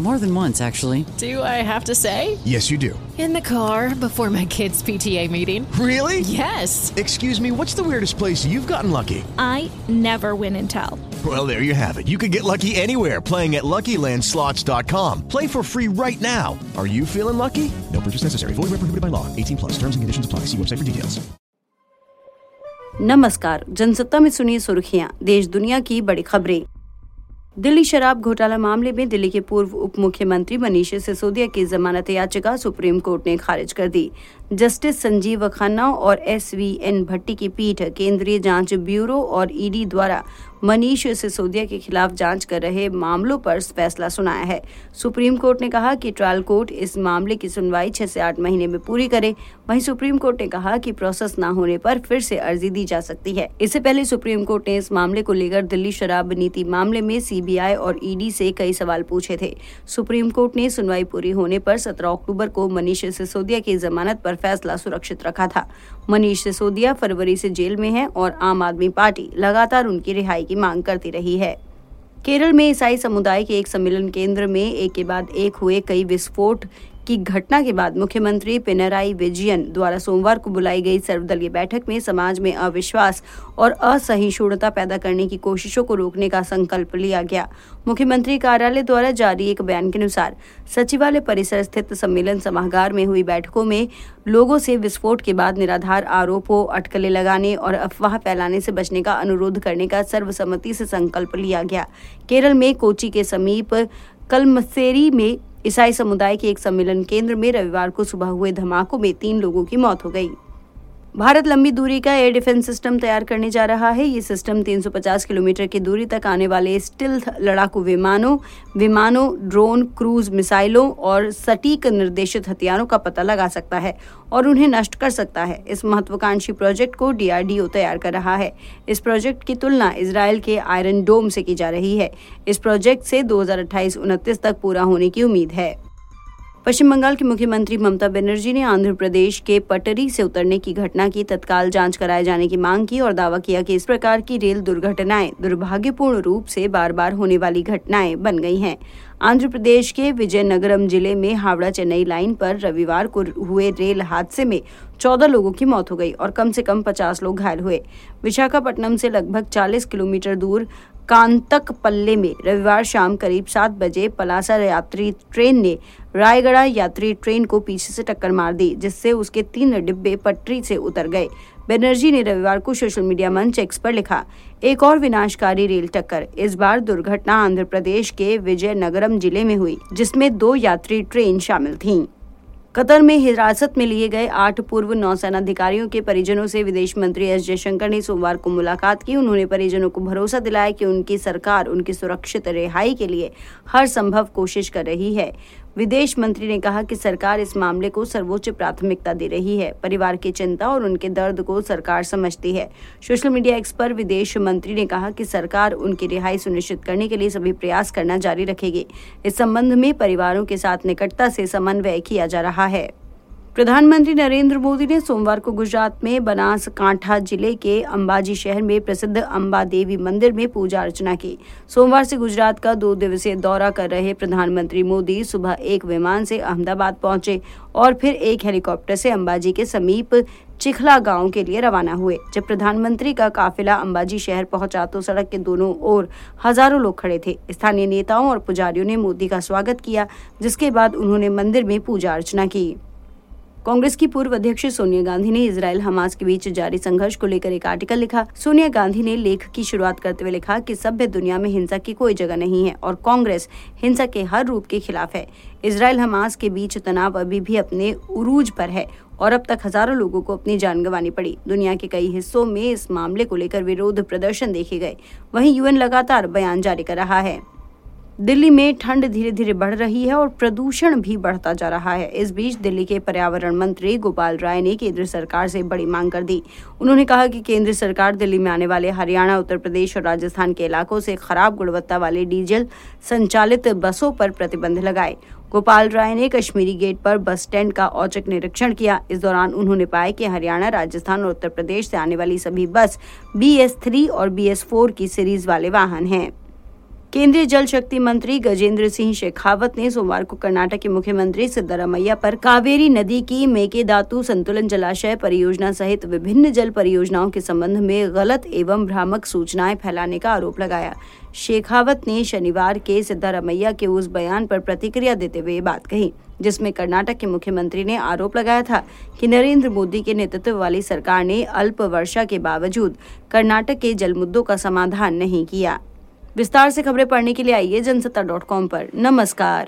More than once, actually. Do I have to say? Yes, you do. In the car before my kids' PTA meeting. Really? Yes. Excuse me, what's the weirdest place you've gotten lucky? I never win and tell. Well, there you have it. You can get lucky anywhere playing at LuckyLandSlots.com. Play for free right now. Are you feeling lucky? No purchase necessary. Void where prohibited by law. 18 plus. Terms and conditions apply. See website for details. नमस्कार जनसत्ता में सुनिए सुर्खियां देश दुनिया की बड़ी खबरें दिल्ली शराब घोटाला मामले में दिल्ली के पूर्व उप मुख्यमंत्री मनीष सिसोदिया की जमानत याचिका सुप्रीम कोर्ट ने खारिज कर दी। जस्टिस संजीव खन्ना और एस वी एन भट्टी की पीठ केंद्रीय जाँच ब्यूरो और ईडी द्वारा मनीष सिसोदिया के खिलाफ जाँच कर रहे मामलों पर फैसला सुनाया है। सुप्रीम कोर्ट ने कहा कि ट्रायल कोर्ट इस मामले की सुनवाई छह से आठ महीने में पूरी करे। वहीं सुप्रीम कोर्ट ने कहा कि प्रोसेस न होने पर फिर से अर्जी दी जा सकती है। इससे पहले सुप्रीम कोर्ट ने इस मामले को लेकर दिल्ली शराब नीति मामले में सीबीआई और ईडी से कई सवाल पूछे थे। सुप्रीम कोर्ट ने सुनवाई पूरी होने पर सत्रह अक्टूबर को मनीष सिसोदिया की जमानत पर फैसला सुरक्षित रखा था। मनीष सिसोदिया फरवरी से जेल में है और आम आदमी पार्टी लगातार उनकी रिहाई की मांग करती रही है। केरल में ईसाई समुदाय के एक सम्मेलन केंद्र में एक के बाद एक हुए कई विस्फोट की घटना के बाद मुख्यमंत्री पिनराई विजयन द्वारा सोमवार को बुलाई गई सर्वदलीय बैठक में समाज में अविश्वास और असहिष्णुता पैदा करने की कोशिशों को रोकने का संकल्प लिया गया। मुख्यमंत्री कार्यालय द्वारा जारी एक बयान के अनुसार, सचिवालय परिसर स्थित सम्मेलन सभागार में हुई बैठकों में लोगों से विस्फोट के बाद निराधार आरोपों, अटकलें लगाने और अफवाह फैलाने से बचने का अनुरोध करने का सर्वसम्मति से संकल्प लिया गया। केरल में कोची के समीप कलमसेरी में ईसाई समुदाय के एक सम्मेलन केंद्र में रविवार को सुबह हुए धमाकों में तीन लोगों की मौत हो गई। भारत लंबी दूरी का एयर डिफेंस सिस्टम तैयार करने जा रहा है। ये सिस्टम 350 किलोमीटर की दूरी तक आने वाले स्टिल्थ लड़ाकू विमानों विमानों, ड्रोन, क्रूज मिसाइलों और सटीक निर्देशित हथियारों का पता लगा सकता है और उन्हें नष्ट कर सकता है। इस महत्वाकांक्षी प्रोजेक्ट को डीआरडीओ तैयार कर रहा है। इस प्रोजेक्ट की तुलना इसराइल के आयरन डोम से की जा रही है। इस प्रोजेक्ट से दो हज़ार तक पूरा होने की उम्मीद है। पश्चिम बंगाल की मुख्यमंत्री ममता बनर्जी ने आंध्र प्रदेश के पटरी से उतरने की घटना की, तत्काल जाँच कराए जाने की मांग की और दावा किया कि इस प्रकार की रेल दुर्घटनाएँ दुर्भाग्यपूर्ण रूप से बार बार होने वाली घटनाएँ बन गई हैं। आंध्र प्रदेश के विजयनगरम ज़िले में हावड़ा चेन्नई लाइन पर रविवार को हुए रेल हादसे में चौदह लोगों की मौत हो गई और कम से कम पचास लोग घायल हुए। विशाखापट्टनम से लगभग 40 किलोमीटर दूर कांतक पल्ले में रविवार शाम करीब सात बजे पलासा यात्री ट्रेन ने रायगढ़ यात्री ट्रेन को पीछे से टक्कर मार दी, जिससे उसके तीन डिब्बे पटरी से उतर गए बनर्जी ने रविवार को सोशल मीडिया मंच एक्स पर लिखा, एक और विनाशकारी रेल टक्कर, इस बार दुर्घटना आंध्र प्रदेश के विजयनगरम ज़िले में हुई, जिसमें दो यात्री ट्रेन शामिल थीं। कतर में हिरासत में लिए गए आठ पूर्व नौसेना अधिकारियों के परिजनों से विदेश मंत्री एस जयशंकर ने सोमवार को मुलाकात की। उन्होंने परिजनों को भरोसा दिलाया कि उनकी सरकार उनकी सुरक्षित रिहाई के लिए हर संभव कोशिश कर रही है। विदेश मंत्री ने कहा कि सरकार इस मामले को सर्वोच्च प्राथमिकता दे रही है। परिवार की चिंता और उनके दर्द को सरकार समझती है। सोशल मीडिया एक्सपर्ट पर विदेश मंत्री ने कहा कि सरकार उनकी रिहाई सुनिश्चित करने के लिए सभी प्रयास करना जारी रखेगी। इस संबंध में परिवारों के साथ निकटता से समन्वय किया जा रहा है। प्रधानमंत्री नरेंद्र मोदी ने सोमवार को गुजरात में बनासकांठा ज़िले के अंबाजी शहर में प्रसिद्ध अंबा देवी मंदिर में पूजा अर्चना की। सोमवार से गुजरात का दो दिवसीय दौरा कर रहे प्रधानमंत्री मोदी सुबह एक विमान से अहमदाबाद पहुँचे और फिर एक हेलीकॉप्टर से अंबाजी के समीप चिखला गाँव के लिए रवाना हुए। जब प्रधानमंत्री का काफिला अंबाजी शहर पहुँचा तो सड़क के दोनों ओर हज़ारों लोग खड़े थे। स्थानीय नेताओं और पुजारियों ने मोदी का स्वागत किया, जिसके बाद उन्होंने मंदिर में पूजा अर्चना की। कांग्रेस की पूर्व अध्यक्ष सोनिया गांधी ने इसराइल हमास के बीच जारी संघर्ष को लेकर एक आर्टिकल लिखा। सोनिया गांधी ने लेख की शुरुआत करते हुए लिखा कि सभ्य दुनिया में हिंसा की कोई जगह नहीं है और कांग्रेस हिंसा के हर रूप के खिलाफ है। इसराइल हमास के बीच तनाव अभी भी अपने उरूज पर है और अब तक हज़ारों लोगों को अपनी जान गंवानी पड़ी। दुनिया के कई हिस्सों में इस मामले को लेकर विरोध प्रदर्शन देखे गए। वहीं यूएन लगातार बयान जारी कर रहा है। दिल्ली में ठंड धीरे धीरे बढ़ रही है और प्रदूषण भी बढ़ता जा रहा है। इस बीच दिल्ली के पर्यावरण मंत्री गोपाल राय ने केंद्र सरकार से बड़ी मांग कर दी। उन्होंने कहा कि केंद्र सरकार दिल्ली में आने वाले हरियाणा, उत्तर प्रदेश और राजस्थान के इलाकों से खराब गुणवत्ता वाले डीजल संचालित बसों पर प्रतिबंध लगाए। गोपाल राय ने कश्मीरी गेट पर बस स्टैंड का औचक निरीक्षण किया। इस दौरान उन्होंने पाया कि हरियाणा, राजस्थान और उत्तर प्रदेश से आने वाली सभी बस बी एस थ्री और बी एस फोर की सीरीज़ वाले वाहन हैं। केंद्रीय जल शक्ति मंत्री गजेंद्र सिंह शेखावत ने सोमवार को कर्नाटक के मुख्यमंत्री सिद्धरामैया पर कावेरी नदी की मेकेदातु संतुलन जलाशय परियोजना सहित विभिन्न जल परियोजनाओं के संबंध में गलत एवं भ्रामक सूचनाएँ फैलाने का आरोप लगाया। शेखावत ने शनिवार के सिद्धारमैया के उस बयान पर प्रतिक्रिया देते हुए बात कही, जिसमें कर्नाटक के मुख्यमंत्री ने आरोप लगाया था कि नरेंद्र मोदी के नेतृत्व वाली सरकार ने अल्प वर्षा के बावजूद कर्नाटक के जल मुद्दों का समाधान नहीं किया। विस्तार से खबरें पढ़ने के लिए आइए जनसत्ता डॉट कॉम पर। नमस्कार।